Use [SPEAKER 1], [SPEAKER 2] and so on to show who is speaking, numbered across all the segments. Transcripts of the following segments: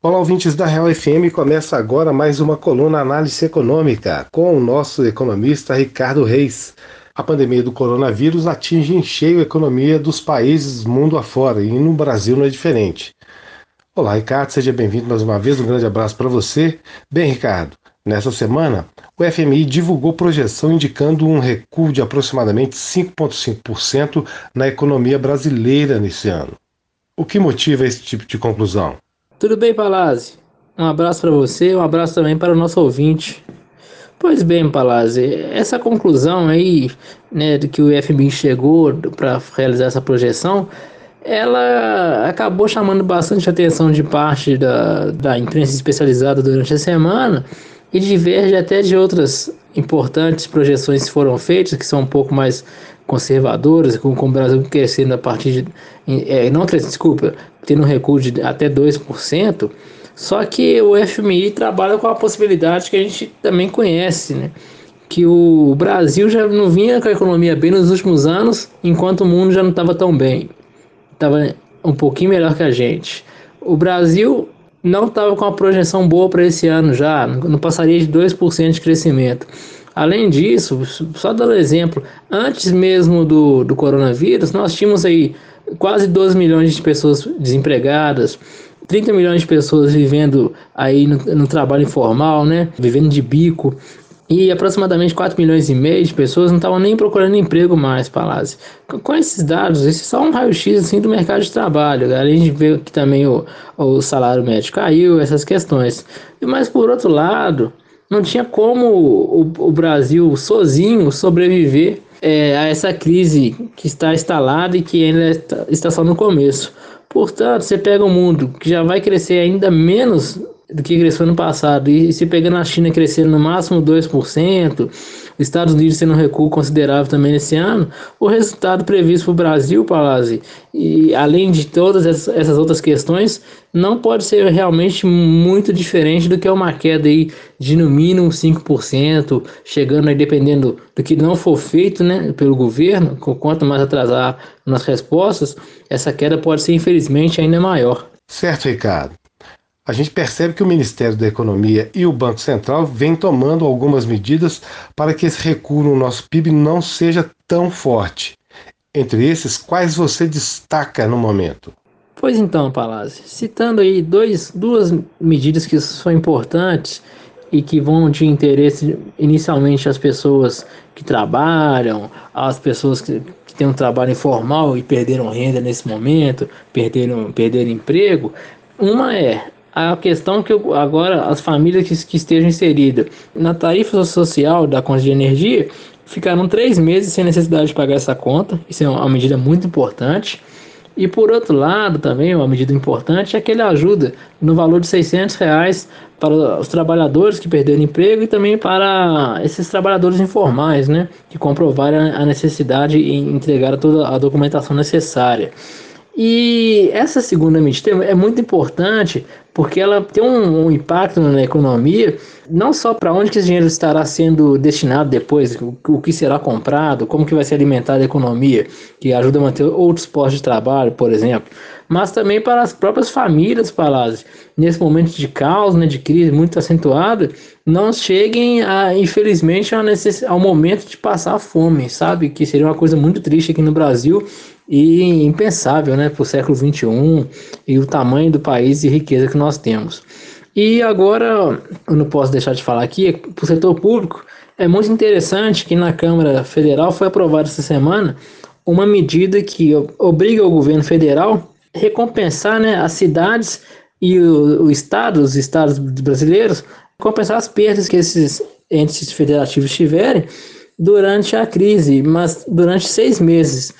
[SPEAKER 1] Olá, ouvintes da Real FM. Começa agora mais uma coluna Análise Econômica com o nosso economista Ricardo Reis. A pandemia do coronavírus atinge em cheio a economia dos países mundo afora e no Brasil não é diferente. Olá, Ricardo, seja bem-vindo mais uma vez. Um grande abraço para você. Bem, Ricardo, nessa semana o FMI divulgou projeção indicando um recuo de aproximadamente 5,5% na economia brasileira nesse ano. O que motiva esse tipo de conclusão?
[SPEAKER 2] Tudo bem, Palazzi? Um abraço para você, um abraço também para o nosso ouvinte. Pois bem, Palazzi, essa conclusão aí, né, de que o FMI chegou para realizar essa projeção, ela acabou chamando bastante atenção de parte da, da imprensa especializada durante a semana e diverge até de outras importantes projeções que foram feitas, que são um pouco mais conservadoras, com, com o Brasil crescendo a partir de. É, não desculpa, tendo um recuo de até 2%. Só que o FMI trabalha com a possibilidade que a gente também conhece, né? Que o Brasil já não vinha com a economia bem nos últimos anos, enquanto o mundo já não estava tão bem. Estava um pouquinho melhor que a gente. O Brasil não estava com uma projeção boa para esse ano já, não passaria de 2% de crescimento. Além disso, só dando exemplo, antes mesmo do, do coronavírus, nós tínhamos aí quase 12 milhões de pessoas desempregadas, 30 milhões de pessoas vivendo aí no, no trabalho informal, né? Vivendo de bico. E aproximadamente 4 milhões e meio de pessoas não estavam nem procurando emprego mais, Palácio. Com esses dados, esse é só um raio-x assim, do mercado de trabalho. Além de ver que também o, o salário médio caiu, essas questões. Mas por outro lado, não tinha como o, o Brasil sozinho sobreviver é, a essa crise que está instalada e que ainda está, está só no começo. Portanto, você pega um mundo que já vai crescer ainda menos do que cresceu no passado, e se pegando a China crescendo no máximo 2%, Estados Unidos tendo um recuo considerável também nesse ano, o resultado previsto para o Brasil, Palazzi, e além de todas essas outras questões, não pode ser realmente muito diferente do que é uma queda aí de no mínimo 5%, chegando aí dependendo do que não for feito né, pelo governo, quanto mais atrasar nas respostas, essa queda pode ser infelizmente ainda maior.
[SPEAKER 1] Certo, Ricardo a gente percebe que o Ministério da Economia e o Banco Central vêm tomando algumas medidas para que esse recuo no nosso PIB não seja tão forte. Entre esses, quais você destaca no momento?
[SPEAKER 2] Pois então, Palácio, citando aí dois, duas medidas que são importantes e que vão de interesse inicialmente às pessoas que trabalham, às pessoas que, que têm um trabalho informal e perderam renda nesse momento, perderam, perderam emprego. Uma é a questão que eu, agora as famílias que, que estejam inseridas na tarifa social da conta de energia ficarão três meses sem necessidade de pagar essa conta. Isso é uma medida muito importante. E por outro lado, também uma medida importante é que ele ajuda no valor de 600 reais para os trabalhadores que perderam emprego e também para esses trabalhadores informais, né, que comprovaram a necessidade e entregaram toda a documentação necessária. E essa segunda medida é muito importante porque ela tem um, um impacto na economia, não só para onde que esse dinheiro estará sendo destinado depois, o, o, que será comprado, como que vai ser alimentada a economia, que ajuda a manter outros postos de trabalho, por exemplo, mas também para as próprias famílias, Palácio, nesse momento de caos, né, de crise muito acentuada, não cheguem, a, infelizmente, ao momento de passar fome, sabe? Que seria uma coisa muito triste aqui no Brasil e impensável né, para o século XXI e o tamanho do país e riqueza que nós temos. E agora, eu não posso deixar de falar aqui, para o setor público, é muito interessante que na Câmara Federal foi aprovada essa semana uma medida que obriga o governo federal a recompensar né, as cidades e o, o estado, os estados brasileiros, compensar as perdas que esses entes federativos tiverem durante a crise, mas durante seis meses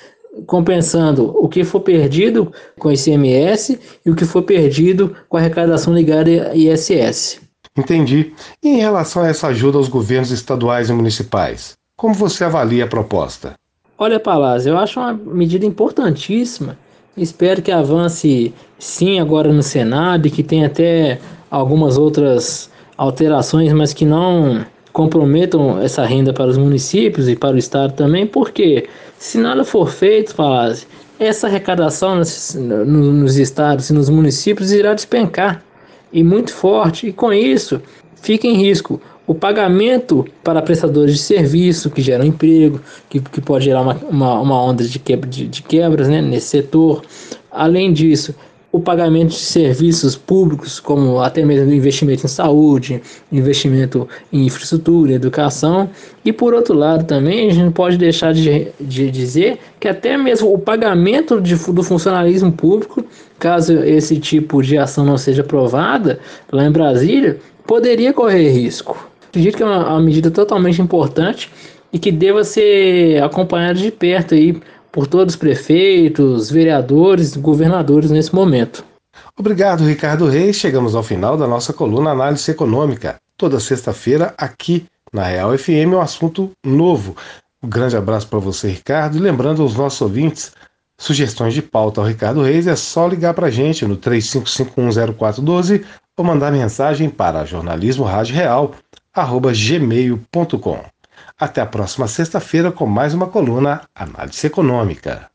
[SPEAKER 2] compensando o que for perdido com ICMS e o que for perdido com a arrecadação ligada a ISS.
[SPEAKER 1] Entendi. E em relação a essa ajuda aos governos estaduais e municipais, como você avalia a proposta?
[SPEAKER 2] Olha, Palácio, eu acho uma medida importantíssima. Espero que avance sim agora no Senado e que tenha até algumas outras alterações, mas que não comprometam essa renda para os municípios e para o Estado também, porque se nada for feito, Palácio, essa arrecadação nos, nos estados e nos municípios irá despencar. e muito forte, e com isso fica em risco o pagamento para prestadores de serviço que geram emprego, que, que pode gerar uma, uma, uma onda de, quebra, de, de quebras né, nesse setor. Além disso, o pagamento de serviços públicos, como até mesmo investimento em saúde, investimento em infraestrutura, educação, e por outro lado também a gente não pode deixar de, de dizer que até mesmo o pagamento de, do funcionalismo público, caso esse tipo de ação não seja aprovada lá em Brasília, poderia correr risco. Acredito que é uma, uma medida totalmente importante e que deva ser acompanhada de perto aí por todos os prefeitos, vereadores, governadores nesse momento.
[SPEAKER 1] Obrigado, Ricardo Reis. Chegamos ao final da nossa coluna Análise Econômica. Toda sexta-feira, aqui na Real FM, um assunto novo. Um grande abraço para você, Ricardo. E lembrando aos nossos ouvintes, sugestões de pauta ao Ricardo Reis, é só ligar para a gente no 35510412 ou mandar mensagem para jornalismoradioreal.gmail.com. Até a próxima sexta-feira com mais uma coluna Análise Econômica.